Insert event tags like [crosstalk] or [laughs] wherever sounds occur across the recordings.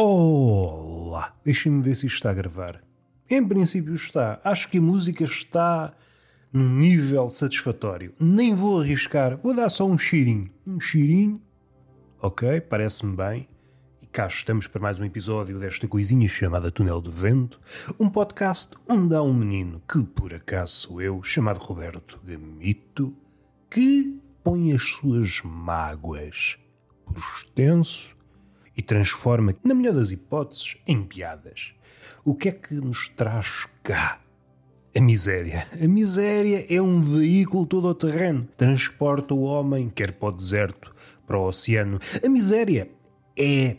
Olá! Deixem-me ver se isto está a gravar. Em princípio está. Acho que a música está num nível satisfatório. Nem vou arriscar. Vou dar só um cheirinho. Um cheirinho. Ok, parece-me bem. E cá estamos para mais um episódio desta coisinha chamada Túnel do Vento. Um podcast onde há um menino, que por acaso sou eu, chamado Roberto Gamito, que põe as suas mágoas por extenso e transforma, na melhor das hipóteses, em piadas. O que é que nos traz cá? A miséria. A miséria é um veículo todo terreno. Transporta o homem, quer para o deserto, para o oceano. A miséria é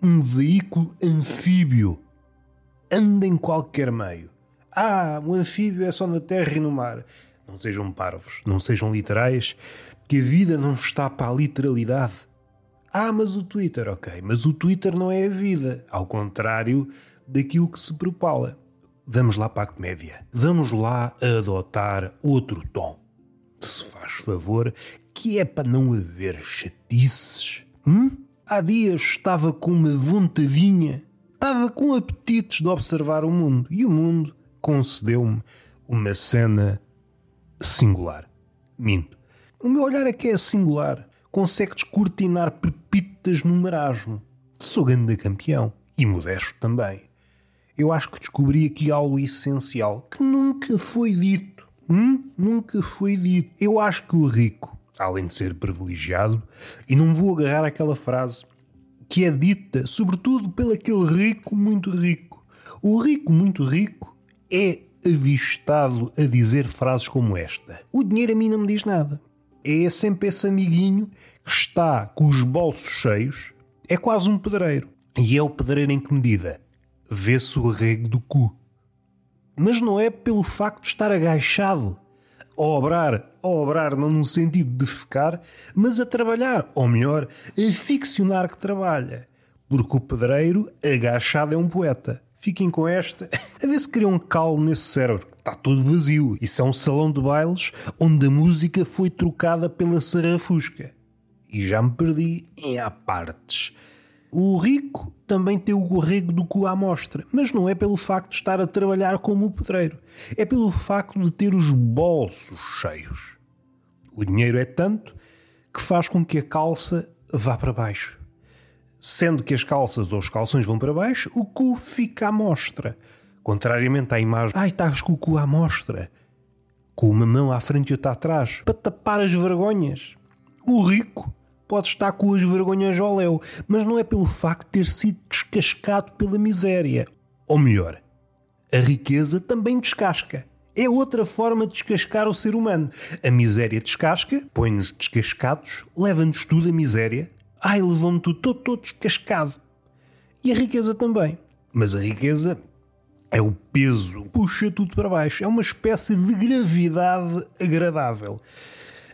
um veículo anfíbio. Anda em qualquer meio. Ah, o anfíbio é só na terra e no mar. Não sejam parvos, não sejam literais, que a vida não está para a literalidade. Ah, mas o Twitter, ok. Mas o Twitter não é a vida. Ao contrário daquilo que se propala. Vamos lá para a comédia. Vamos lá adotar outro tom. Se faz favor, que é para não haver chatices. Hum? Há dias estava com uma vontadinha, estava com apetites de observar o mundo. E o mundo concedeu-me uma cena singular. Minto. O meu olhar é que é singular consegue descortinar pepitas no marasmo. Sou grande campeão. E modesto também. Eu acho que descobri aqui algo essencial que nunca foi dito. Hum? Nunca foi dito. Eu acho que o rico, além de ser privilegiado, e não vou agarrar aquela frase que é dita sobretudo pelo aquele rico muito rico. O rico muito rico é avistado a dizer frases como esta: O dinheiro a mim não me diz nada é sempre esse amiguinho que está com os bolsos cheios, é quase um pedreiro. E é o pedreiro em que medida? Vê-se o rego do cu. Mas não é pelo facto de estar agachado a obrar, a obrar não no sentido de ficar, mas a trabalhar, ou melhor, a ficcionar que trabalha. Porque o pedreiro agachado é um poeta. Fiquem com esta, [laughs] a ver se criam um calo nesse cérebro está todo vazio. Isso é um salão de bailes onde a música foi trocada pela sarrafusca. E já me perdi em apartes. O rico também tem o gorrego do cu à mostra, mas não é pelo facto de estar a trabalhar como pedreiro. É pelo facto de ter os bolsos cheios. O dinheiro é tanto que faz com que a calça vá para baixo. Sendo que as calças ou os calções vão para baixo, o cu fica à mostra. Contrariamente à imagem, ai, estás com o cu à mostra, com uma mão à frente e outra atrás, para tapar as vergonhas. O rico pode estar com as vergonhas ao léu, mas não é pelo facto de ter sido descascado pela miséria. Ou melhor, a riqueza também descasca. É outra forma de descascar o ser humano. A miséria descasca, põe-nos descascados, leva-nos tudo a miséria. Ai, levou-me tudo todo, todo descascado. E a riqueza também. Mas a riqueza é o peso, puxa tudo para baixo. É uma espécie de gravidade agradável.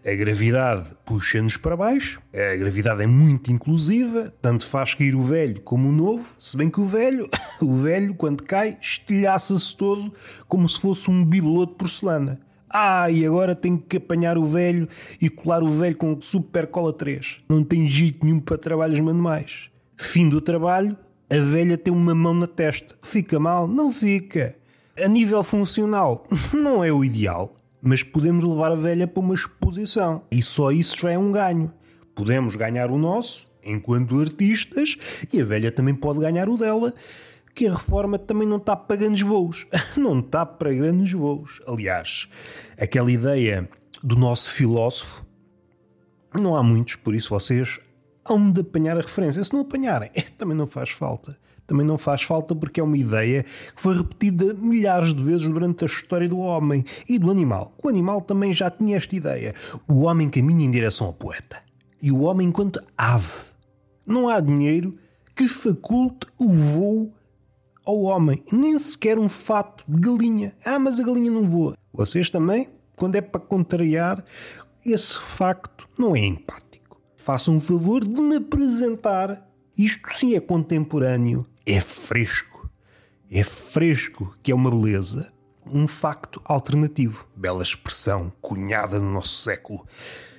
A gravidade puxa-nos para baixo, a gravidade é muito inclusiva, tanto faz cair o velho como o novo, se bem que o velho, [laughs] o velho, quando cai, estilhaça-se todo como se fosse um bibelô de porcelana. Ah, e agora tenho que apanhar o velho e colar o velho com super cola 3. Não tem jeito nenhum para trabalhos manuais. Fim do trabalho, a velha tem uma mão na testa. Fica mal? Não fica. A nível funcional, [laughs] não é o ideal, mas podemos levar a velha para uma exposição. E só isso já é um ganho. Podemos ganhar o nosso, enquanto artistas, e a velha também pode ganhar o dela, que a reforma também não está para grandes voos. [laughs] Não está para grandes voos. Aliás, aquela ideia do nosso filósofo, não há muitos, por isso vocês hão de apanhar a referência. Se não apanharem, [laughs] também não faz falta. Também não faz falta porque é uma ideia que foi repetida milhares de vezes durante a história do homem e do animal. O animal também já tinha esta ideia. O homem caminha em direção ao poeta. E o homem enquanto ave. Não há dinheiro que faculte o voo ao homem. Nem sequer um fato de galinha. Ah, mas a galinha não voa. Vocês também, quando é para contrariar, esse facto não é empate façam um favor de me apresentar. Isto sim é contemporâneo, é fresco. É fresco, que é uma beleza. Um facto alternativo. Bela expressão, cunhada no nosso século.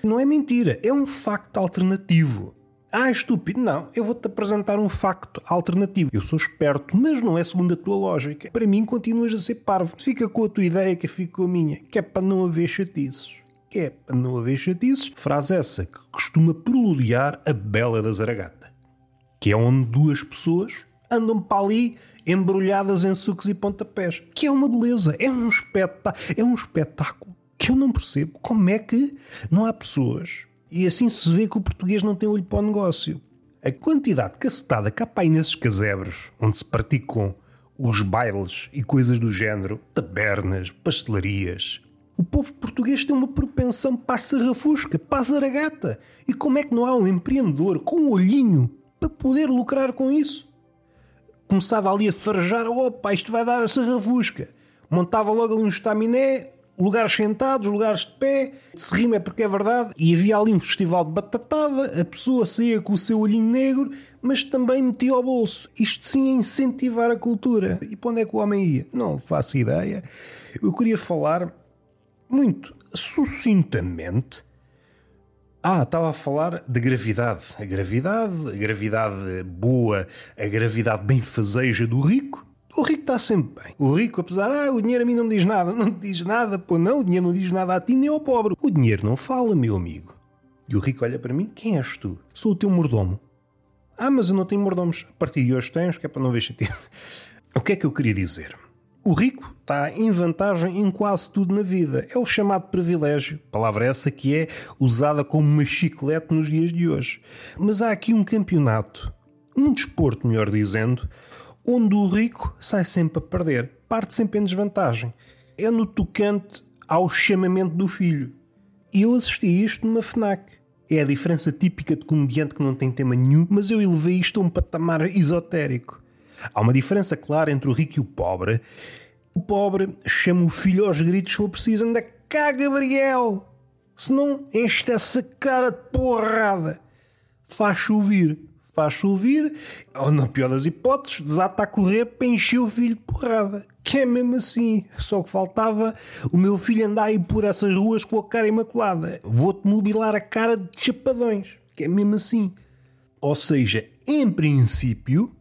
Não é mentira, é um facto alternativo. Ah, estúpido, não. Eu vou-te apresentar um facto alternativo. Eu sou esperto, mas não é segundo a tua lógica. Para mim, continuas a ser parvo. Fica com a tua ideia que fica com a minha, que é para não haver chatices. É não haver chatices. Frase essa que costuma preludiar a Bela da Zaragata. Que é onde duas pessoas andam para ali embrulhadas em sucos e pontapés. Que é uma beleza, é um espetáculo, é um espetáculo que eu não percebo como é que não há pessoas e assim se vê que o português não tem olho para o negócio. A quantidade de cacetada que há para aí nesses casebres, onde se praticam os bailes e coisas do género, tabernas, pastelarias. O povo português tem uma propensão para a serrafusca, para a zaragata. E como é que não há um empreendedor com um olhinho para poder lucrar com isso? Começava ali a farejar, opa, isto vai dar a serrafusca. Montava logo ali um estaminé, lugares sentados, lugares de pé, se rima é porque é verdade, e havia ali um festival de batatada, a pessoa saía com o seu olhinho negro, mas também metia ao bolso. Isto sim é incentivar a cultura. E para onde é que o homem ia? Não faço ideia. Eu queria falar muito sucintamente. Ah, estava a falar de gravidade. A gravidade, a gravidade boa, a gravidade bem fazeja do rico o rico está sempre bem. O rico, apesar, ah, o dinheiro a mim não diz nada, [laughs] não diz nada, pô, não, o dinheiro não diz nada a ti nem ao pobre. O dinheiro não fala, meu amigo. E o rico olha para mim, quem és tu? Sou o teu mordomo. Ah, mas eu não tenho mordomos. A partir de hoje tens, que é para não ver chatice. [laughs] O que é que eu queria dizer? O rico está em vantagem em quase tudo na vida. É o chamado privilégio, palavra essa que é usada como uma chiclete nos dias de hoje. Mas há aqui um campeonato, um desporto, melhor dizendo, onde o rico sai sempre a perder, parte sempre em desvantagem. É no tocante ao chamamento do filho. E eu assisti a isto numa FNAC. É a diferença típica de comediante que não tem tema nenhum, mas eu elevei isto a um patamar esotérico. Há uma diferença clara entre o rico e o pobre. O pobre chama o filho aos gritos se for preciso, anda cá, Gabriel! Senão enche essa cara de porrada. Faz chover faz-se ouvir, ou na pior das hipóteses, desata a correr para encher o filho de porrada. Que é mesmo assim. Só que faltava o meu filho andar aí por essas ruas com a cara imaculada. Vou-te mobilar a cara de chapadões. Que é mesmo assim. Ou seja, em princípio,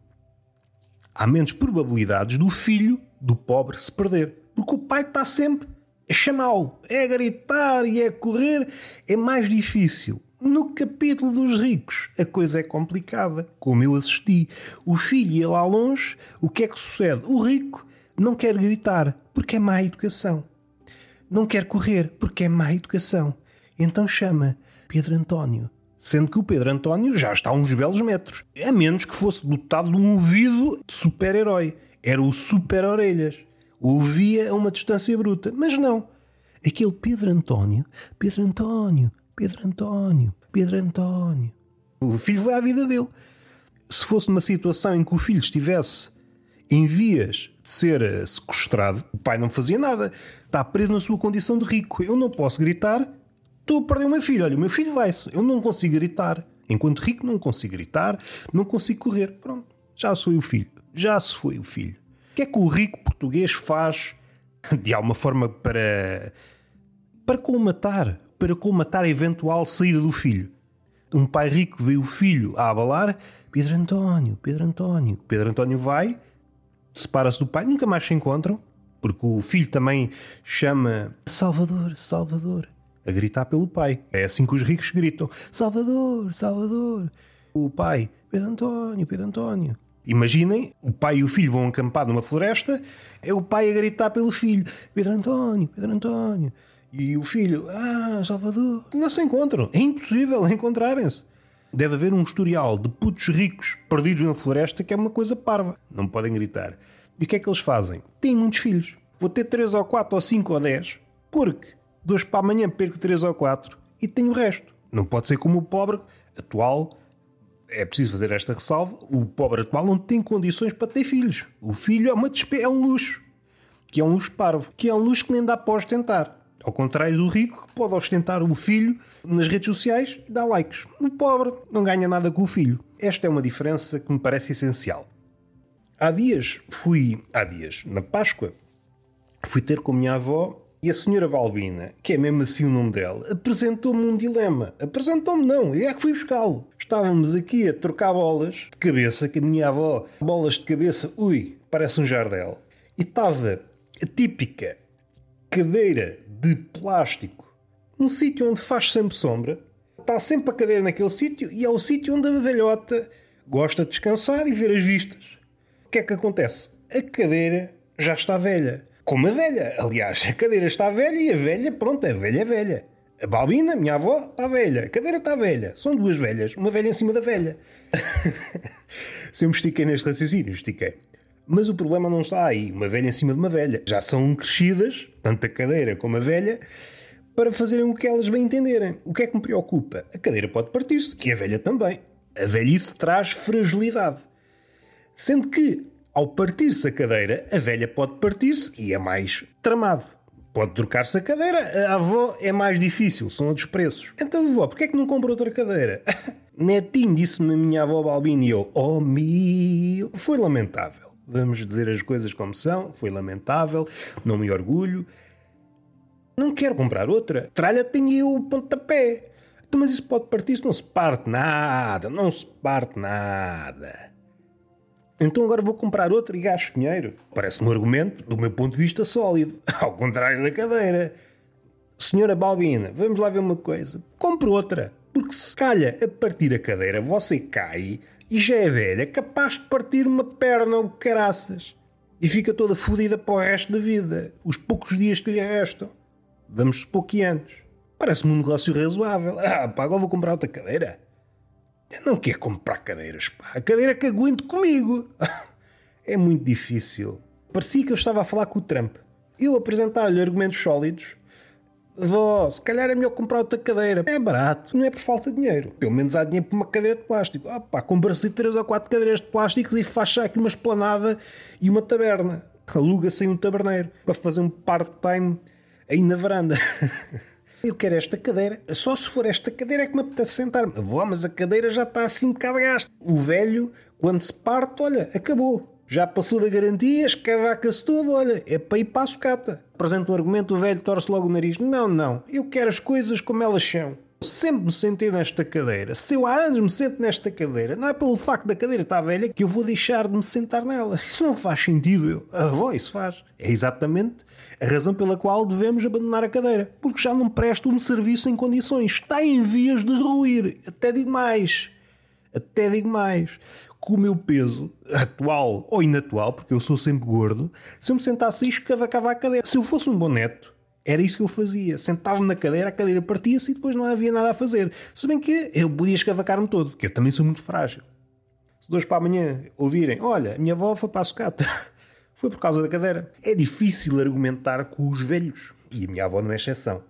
há menos probabilidades do filho do pobre se perder. Porque o pai está sempre a chamá-lo, é a gritar e é a correr. É mais difícil no capítulo dos ricos, a coisa é complicada. Como eu assisti, o filho ia lá longe, o que é que sucede? O rico não quer gritar, porque é má educação. Não quer correr, porque é má educação. Então chama Pedro António. Sendo que o Pedro António já está a uns belos metros. A menos que fosse dotado de um ouvido de super-herói. Era o super-orelhas. Ouvia a uma distância bruta. Mas não. Aquele Pedro António, Pedro António, Pedro António, Pedro António. O filho foi à vida dele. Se fosse numa situação em que o filho estivesse em vias de ser eh, sequestrado, o pai não fazia nada. Está preso na sua condição de rico. Eu não posso gritar, estou a perder o meu filho. Olha, o meu filho vai-se. Eu não consigo gritar. Enquanto rico, não consigo gritar, não consigo correr. Pronto, já sou o filho. Já se foi o filho. O que é que o rico português faz [laughs] de alguma forma para, para colmatar para colmatar a eventual saída do filho. Um pai rico vê o filho a abalar, Pedro António, Pedro António. Pedro António vai, separa-se do pai, nunca mais se encontram, porque o filho também chama Salvador, Salvador, a gritar pelo pai. É assim que os ricos gritam: Salvador, Salvador. O pai, Pedro António, Pedro António. Imaginem, o pai e o filho vão acampar numa floresta, é o pai a gritar pelo filho: Pedro António, Pedro António. E o filho, ah, Salvador, não se encontram. É impossível encontrarem-se. Deve haver um historial de putos ricos perdidos na floresta que é uma coisa parva. Não podem gritar. E o que é que eles fazem? Têm muitos filhos. Vou ter 3 ou 4 ou 5 ou 10, porque de hoje para amanhã perco 3 ou 4 e tenho o resto. Não pode ser como o pobre atual. É preciso fazer esta ressalva. O pobre atual não tem condições para ter filhos. O filho é uma despe é um luxo. Que é um luxo parvo. Que é um luxo que nem dá para ostentar. Ao contrário do rico, que pode ostentar o filho nas redes sociais e dar likes. O pobre não ganha nada com o filho. Esta é uma diferença que me parece essencial. Há dias fui. Há dias, na Páscoa, fui ter com a minha avó E a senhora Balbina, que é mesmo assim o nome dela, apresentou-me um dilema. Apresentou-me não, eu é que fui buscá-lo. Estávamos aqui a trocar bolas de cabeça, que a minha avó, bolas de cabeça, ui, parece um jardel. E estava a típica cadeira de plástico num sítio onde faz sempre sombra. Está sempre a cadeira naquele sítio e é o sítio onde a velhota gosta de descansar e ver as vistas. O que é que acontece? A cadeira já está velha. Como a velha. Aliás, a cadeira está velha e a velha, pronto, a velha é velha. A Balbina, minha avó, está velha. A cadeira está velha. São duas velhas. Uma velha em cima da velha. [laughs] Se eu me estiquei neste raciocínio, estiquei. Mas o problema não está aí. Uma velha em cima de uma velha. Já são crescidas, tanto a cadeira como a velha, para fazerem o que elas bem entenderem. O que é que me preocupa? A cadeira pode partir-se, que a velha também. A velhice traz fragilidade. Sendo que, ao partir-se a cadeira, a velha pode partir-se e é mais tramado. Pode trocar-se a cadeira, a avó é mais difícil, são outros preços. Então, avó, porquê é que não compra outra cadeira? [laughs] Netinho disse-me a minha avó Balbini e eu, oh mil. Foi lamentável. Vamos dizer as coisas como são, foi lamentável, não me orgulho. Não quero comprar outra. Tralha tem eu o pontapé. Então, mas isso pode partir, se não se parte nada, não se parte nada. Então agora vou comprar outra e gasto dinheiro. Parece-me um argumento, do meu ponto de vista, sólido. [laughs] Ao contrário da cadeira. Senhora Balbina, vamos lá ver uma coisa. Compre outra. Porque se calha a partir a cadeira, você cai e já é velha, capaz de partir uma perna ou caraças. E fica toda fodida para o resto da vida. Os poucos dias que lhe restam. Vamos supor que anos. Parece-me um negócio razoável. [laughs] Ah, pá, agora vou comprar outra cadeira. Eu não quero comprar cadeiras, pá. A cadeira que aguento comigo. [laughs] É muito difícil. Parecia que eu estava a falar com o Trump. Eu apresentar-lhe argumentos sólidos. Vó, se calhar é melhor comprar outra cadeira. É barato, não é por falta de dinheiro. Pelo menos há dinheiro para uma cadeira de plástico. Ah pá, compra-se três ou quatro cadeiras de plástico e faz aqui uma esplanada e uma taberna. Aluga-se um taberneiro para fazer um part-time aí na varanda. [laughs] Eu quero esta cadeira. Só se for esta cadeira é que me apetece sentar-me. Vó, mas a cadeira já está assim um bocado gasta. O velho, quando se parte, olha, acabou. Já passou da garantia, escavaca-se tudo, olha, é para ir para a sucata. Apresenta um argumento, o velho torce logo o nariz. Não, não, eu quero as coisas como elas são. Sempre me sentei nesta cadeira. Se eu há anos me sento nesta cadeira, não é pelo facto da cadeira estar velha que eu vou deixar de me sentar nela. Isso não faz sentido. Eu, a voz isso faz. É exatamente a razão pela qual devemos abandonar a cadeira. Porque já não presta um serviço em condições. Está em vias de ruir. Até digo mais. Até digo mais. Com o meu peso atual ou inatual, porque eu sou sempre gordo, se eu me sentasse e escavacava a cadeira. Se eu fosse um bom neto, era isso que eu fazia. Sentava-me na cadeira, a cadeira partia-se e depois não havia nada a fazer. Se bem que eu podia escavacar-me todo, porque eu também sou muito frágil. Se dois para amanhã ouvirem, olha, a minha avó foi para a sucata, [laughs] foi por causa da cadeira. É difícil argumentar com os velhos, e a minha avó não é exceção.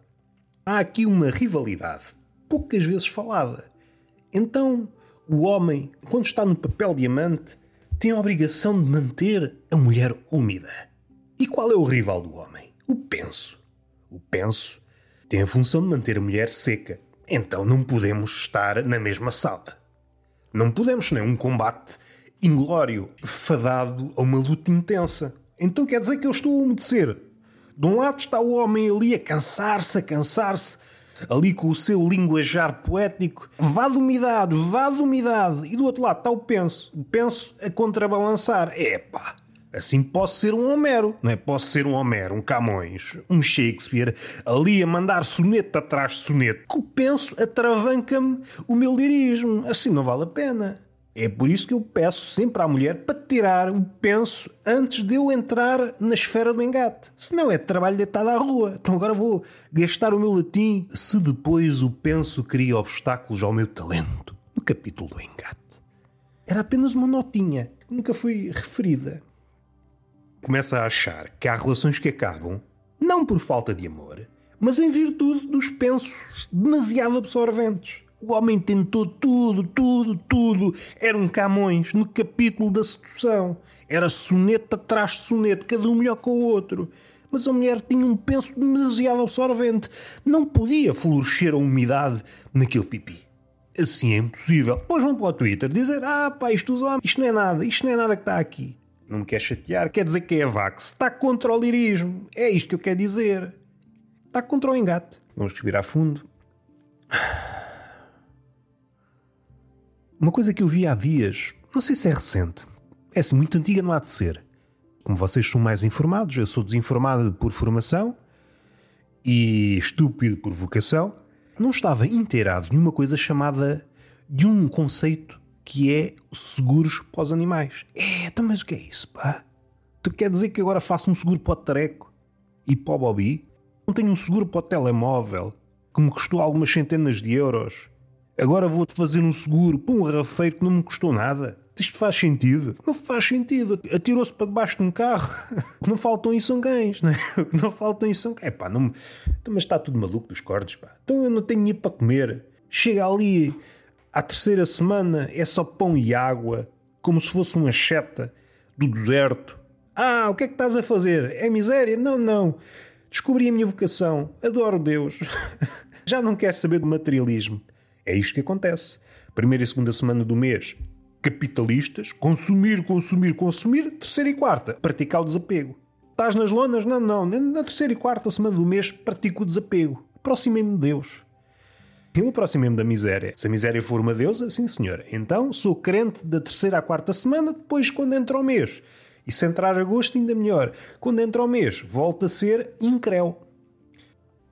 Há aqui uma rivalidade, poucas vezes falada. Então, o homem, quando está no papel diamante, tem a obrigação de manter a mulher úmida. E qual é o rival do homem? O penso. O penso tem a função de manter a mulher seca. Então não podemos estar na mesma sala. Não podemos nem um combate inglório, fadado a uma luta intensa. Então quer dizer que eu estou a umedecer. De um lado está o homem ali a cansar-se, a cansar-se, ali com o seu linguajar poético, vá de umidade, vá de umidade. E do outro lado está o penso, o penso a contrabalançar. Epá! Assim posso ser um Homero, não é? Posso ser um Homero, um Camões, um Shakespeare, ali a mandar soneto atrás de soneto. Que penso atravanca-me o meu lirismo. Assim não vale a pena. É por isso que eu peço sempre à mulher para tirar o penso antes de eu entrar na esfera do engate. Senão é trabalho deitado à rua. Então agora vou gastar o meu latim se depois o penso cria obstáculos ao meu talento. No capítulo do engate. Era apenas uma notinha que nunca foi referida começa a achar que há relações que acabam não por falta de amor, mas em virtude dos pensos demasiado absorventes. O homem tentou tudo, tudo, tudo. Era um Camões no capítulo da sedução. Era soneto atrás de soneto, cada um melhor que o outro. Mas a mulher tinha um penso demasiado absorvente. Não podia florescer a umidade naquele pipi. Assim é impossível. Depois vão para o Twitter dizer: Ah, pá, isto, isto não é nada, isto não é nada que está aqui não me quer chatear, quer dizer que é a VAX está contra o lirismo. É isto que eu quero dizer. Está contra o engate. Vamos respirar fundo. Uma coisa que eu vi há dias, não sei se é recente, é assim muito antiga, não há de ser. Como vocês são mais informados, eu sou desinformado por formação e estúpido por vocação, não estava inteirado de uma coisa chamada de um conceito que é seguros para os animais. É, então, mas o que é isso, pá? Tu quer dizer que agora faço um seguro para o tareco e para o Bobby? Não tenho um seguro para o telemóvel que me custou algumas centenas de euros. Agora vou-te fazer um seguro para um rafeiro que não me custou nada. Isto faz sentido? Não faz sentido. Atirou-se para debaixo de um carro. [laughs] Não faltam isso são cães, não é? [laughs] Não faltam isso são cães. Pá, não... Então, mas está tudo maluco dos cordes, pá. Então eu não tenho dinheiro para comer. Chega ali à terceira semana, é só pão e água, como se fosse uma cheta do deserto. Ah, o que é que estás a fazer? É miséria? Não, não. Descobri a minha vocação. Adoro Deus. [laughs] Já não quero saber do materialismo. É isto que acontece. Primeira e segunda semana do mês, capitalistas, consumir, consumir, consumir. Terceira e quarta, praticar o desapego. Estás nas lonas? Não, não. Na terceira e quarta semana do mês, pratico o desapego. Aproximei-me de Deus. Eu aproximei-me da miséria. Se a miséria for uma deusa, sim senhor. Então sou crente da terceira à quarta semana, depois quando entra o mês. E se entrar agosto, ainda melhor. Quando entra o mês, volta a ser incréu.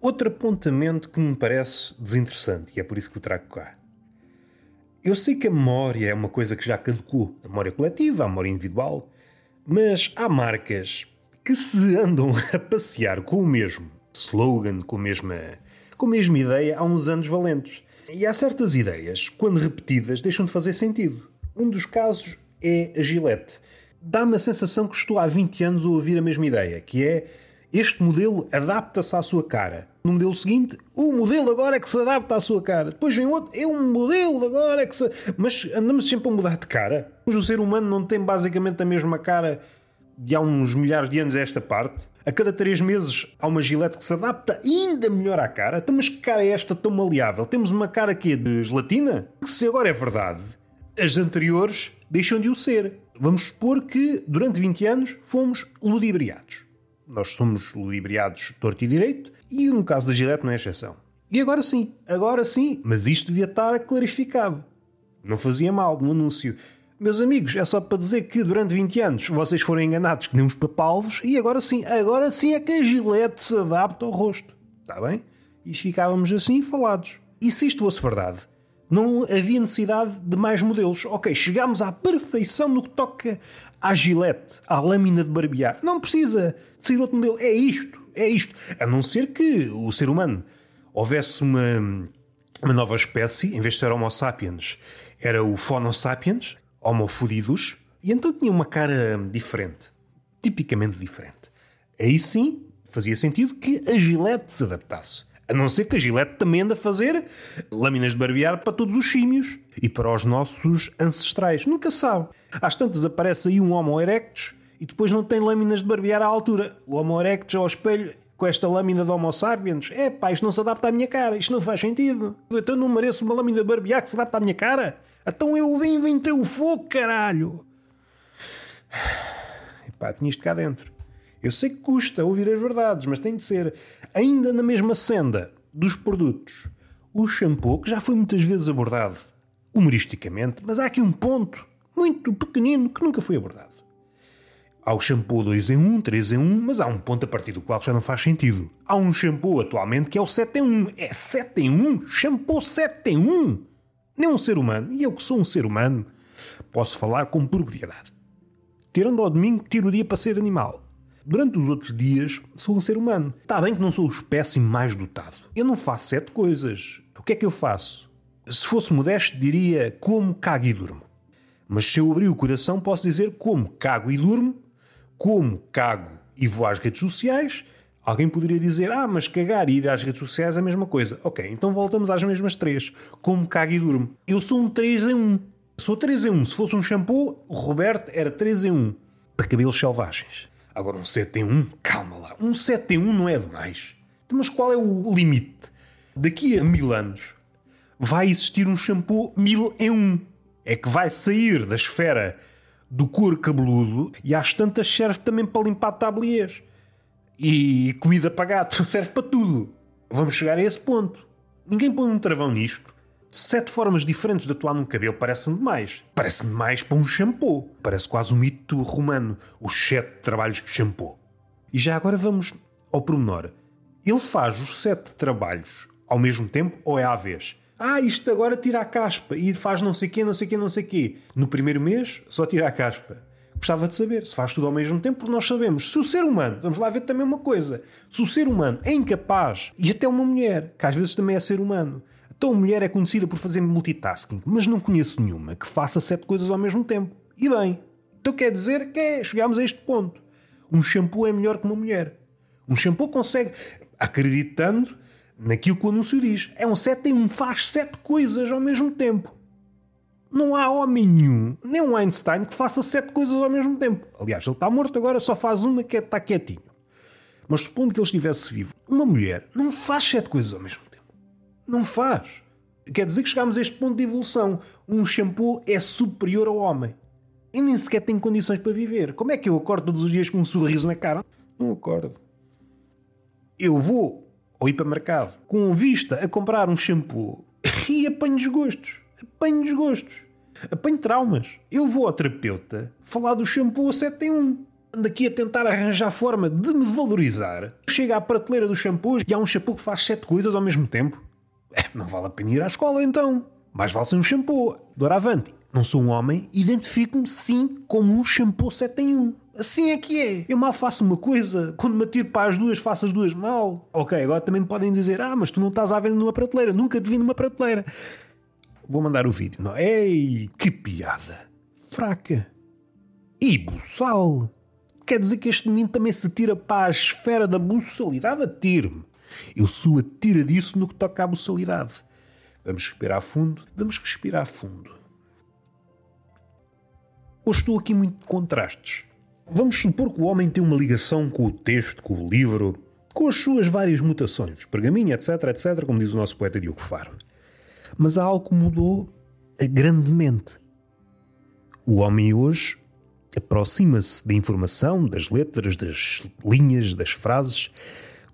Outro apontamento que me parece desinteressante, e é por isso que o trago cá. Eu sei que a memória é uma coisa que já caducou, a memória coletiva, a memória individual, mas há marcas que se andam [laughs] a passear com o mesmo slogan, com a mesma, com a mesma ideia há uns anos valentes. E há certas ideias, quando repetidas, deixam de fazer sentido. Um dos casos é a Gillette. Dá-me a sensação que estou há 20 anos a ouvir a mesma ideia, que é este modelo adapta-se à sua cara. No modelo seguinte, o modelo agora é que se adapta à sua cara. Depois vem outro, é um modelo agora é que se. Mas andamos sempre a mudar de cara. O ser humano não tem basicamente a mesma cara de há uns milhares de anos a esta parte. A cada três meses há uma gilete que se adapta ainda melhor à cara. Então, mas que cara é esta tão maleável? Temos uma cara aqui de gelatina? Se agora é verdade, as anteriores deixam de o ser. Vamos supor que durante 20 anos fomos ludibriados. Nós somos ludibriados torto e direito, e no caso da Gillette não é exceção. E agora sim, agora sim, mas isto devia estar clarificado. Não fazia mal no anúncio. Meus amigos, é só para dizer que durante 20 anos vocês foram enganados que nem uns papalvos e agora sim, agora sim é que a Gillette se adapta ao rosto. Está bem? E ficávamos assim falados. E se isto fosse verdade, não havia necessidade de mais modelos. Ok, chegámos à perfeição no que toca à gilete, à lâmina de barbear. Não precisa de ser outro modelo. É isto, é isto. A não ser que o ser humano houvesse uma, uma nova espécie, em vez de ser Homo sapiens, era o Phono sapiens, Homo fudidus, e então tinha uma cara diferente. Tipicamente diferente. Aí sim fazia sentido que a gilete se adaptasse. A não ser que a Gillette também anda a fazer lâminas de barbear para todos os símios e para os nossos ancestrais. Nunca sabe. Às tantas aparece aí um Homo erectus e depois não tem lâminas de barbear à altura. O Homo erectus ao espelho com esta lâmina de Homo sapiens. É pá, isto não se adapta à minha cara. Isto não faz sentido. Então não mereço uma lâmina de barbear que se adapta à minha cara. Então eu vim inventei o fogo, caralho. [sighs] Epá, tinha isto cá dentro. Eu sei que custa ouvir as verdades, mas tem de ser. Ainda na mesma senda dos produtos, o shampoo, que já foi muitas vezes abordado humoristicamente, mas há aqui um ponto muito pequenino que nunca foi abordado. Há o shampoo 2 em 1, 3 em 1, mas há um ponto a partir do qual já não faz sentido. Há um shampoo atualmente que é o 7 em 1. É 7 em 1? Shampoo 7 em 1? Nem um ser humano, e eu que sou um ser humano, posso falar com propriedade. Tirando ao domingo, tiro o dia para ser animal. Durante os outros dias, sou um ser humano. Está bem que não sou o espécime mais dotado. Eu não faço sete coisas. O que é que eu faço? Se fosse modesto, diria como cago e durmo. Mas se eu abrir o coração, posso dizer como cago e durmo, como cago e vou às redes sociais. Alguém poderia dizer, ah, mas cagar e ir às redes sociais é a mesma coisa. Ok, então voltamos às mesmas três. Como cago e durmo. Eu sou um 3 em 1. Sou 3 em 1. Se fosse um shampoo, o Roberto era 3 em 1. Para cabelos selvagens. Agora, um 7 em 1, calma lá, um 7 em 1 não é demais. Mas qual é o limite? Daqui a mil anos vai existir um shampoo mil em um. É que vai sair da esfera do couro cabeludo e às tantas serve também para limpar tabliers. E comida para gato [laughs] serve para tudo. Vamos chegar a esse ponto. Ninguém põe um travão nisto. Sete formas diferentes de atuar num cabelo parecem demais. Parece demais para um shampoo. Parece quase um mito romano. Os sete trabalhos de shampoo. E já agora vamos ao pormenor. Ele faz os sete trabalhos ao mesmo tempo ou é à vez? Ah, isto agora tira a caspa e faz não sei quê, não sei quê, não sei quê. No primeiro mês só tira a caspa. Gostava de saber se faz tudo ao mesmo tempo, porque nós sabemos. Se o ser humano, vamos lá ver também uma coisa, se o ser humano é incapaz, e até uma mulher, que às vezes também é ser humano, então mulher é conhecida por fazer multitasking, mas não conheço nenhuma que faça sete coisas ao mesmo tempo. E bem, então quer dizer que é, chegámos a este ponto. Um shampoo é melhor que uma mulher. Um shampoo consegue, acreditando naquilo que o anúncio diz, é um sete em um, faz sete coisas ao mesmo tempo. Não há homem nenhum, nem um Einstein, que faça sete coisas ao mesmo tempo. Aliás, ele está morto agora, só faz uma que é está quietinho. Mas supondo que ele estivesse vivo, uma mulher não faz sete coisas ao mesmo tempo. Não faz. Quer dizer que chegamos a este ponto de evolução. Um shampoo é superior ao homem. E nem sequer tem condições para viver. Como é que eu acordo todos os dias com um sorriso na cara? Não acordo. Eu vou ao hipermercado com vista a comprar um shampoo e apanho desgostos. Apanho desgostos. Apanho traumas. Eu vou ao terapeuta falar do shampoo 7 em 1. Ando aqui a tentar arranjar forma de me valorizar. Chega à prateleira dos shampoos e há um shampoo que faz sete coisas ao mesmo tempo. É, não vale a pena ir à escola então. Mais vale ser um shampoo. Doravante, não sou um homem, identifico-me sim como um shampoo 7 em 1. Assim é que é. Eu mal faço uma coisa, quando me atiro para as duas, faço as duas mal. Ok, agora também podem dizer: ah, mas tu não estás à venda numa prateleira. Nunca te vi numa prateleira. Vou mandar o vídeo. Não. Ei, que piada. Fraca. E buçal. Quer dizer que este menino também se tira para a esfera da buçalidade? Atire-me. Eu sou disso no que toca à buçalidade. Vamos respirar fundo. Vamos respirar fundo. Hoje estou aqui muito de contrastes. Vamos supor que o homem tem uma ligação com o texto, com o livro, com as suas várias mutações, pergaminho, etc, etc, como diz o nosso poeta Diogo Faro. Mas há algo que mudou grandemente. O homem hoje aproxima-se da informação, das letras, das linhas, das frases,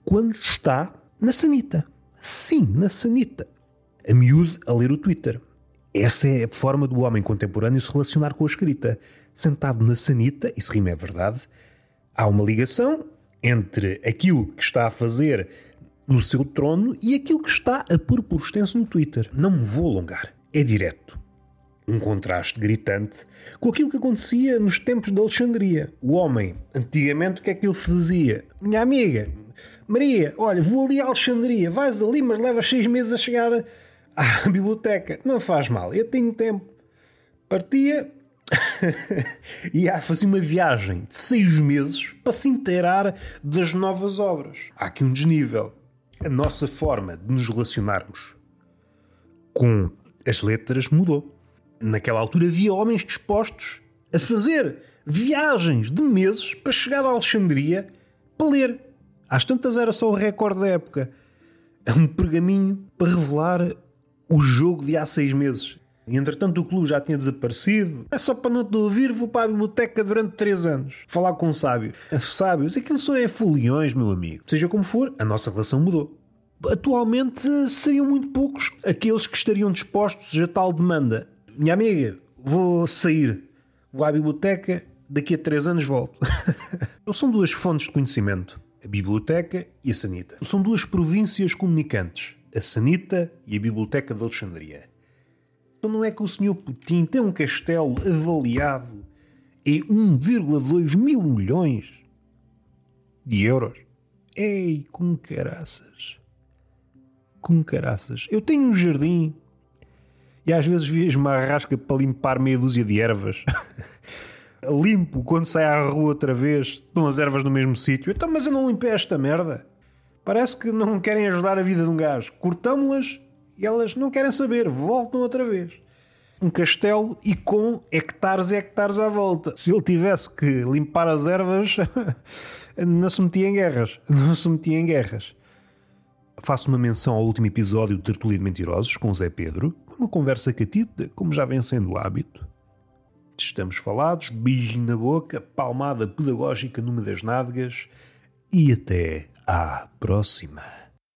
quando está na sanita. Sim, na sanita. A miúde a ler o Twitter. Essa é a forma do homem contemporâneo se relacionar com a escrita. Sentado na sanita, isso rima é verdade, há uma ligação entre aquilo que está a fazer no seu trono e aquilo que está a pôr por extenso no Twitter. Não me vou alongar. É direto. Um contraste gritante com aquilo que acontecia nos tempos de Alexandria. O homem, antigamente, o que é que ele fazia? Minha amiga, Maria, olha, vou ali a Alexandria, vais ali, mas levas seis meses a chegar à [laughs] biblioteca. Não faz mal, eu tenho tempo. Partia [laughs] e a fazer uma viagem de seis meses para se inteirar das novas obras. Há aqui um desnível a nossa forma de nos relacionarmos com as letras mudou. Naquela altura havia homens dispostos a fazer viagens de meses para chegar a Alexandria para ler. Às tantas era só o recorde da época. É um pergaminho para revelar o jogo de há seis meses. E entretanto o clube já tinha desaparecido. É só para não te ouvir, vou para a biblioteca durante três anos. Falar com sábios. É sábios, aquilo só é foliões, meu amigo. Seja como for, a nossa relação mudou. Atualmente seriam muito poucos aqueles que estariam dispostos a tal demanda. Minha amiga, vou sair, vou à biblioteca, daqui a três anos volto. [laughs] São duas fontes de conhecimento, a biblioteca e a sanita. São duas províncias comunicantes, a sanita e a biblioteca de Alexandria. Então não é que o Sr. Putin tem um castelo avaliado em 1,2 mil milhões de euros? Ei, com caraças. Com caraças. Eu tenho um jardim e às vezes vias uma arrasca para limpar meia dúzia de ervas. [laughs] Limpo quando sai à rua outra vez, estão as ervas no mesmo sítio. Então, mas eu não limpei esta merda. Parece que não querem ajudar a vida de um gajo. Cortamos-las e elas não querem saber, voltam outra vez. Um castelo e com hectares e hectares à volta. Se ele tivesse que limpar as ervas, [laughs] não se metia em guerras. Não se metia em guerras. Faço uma menção ao último episódio de Tertulia de Mentirosos com Zé Pedro. Uma conversa catita, como já vem sendo o hábito. Estamos falados, beijo na boca, palmada pedagógica numa das nádegas e até à próxima.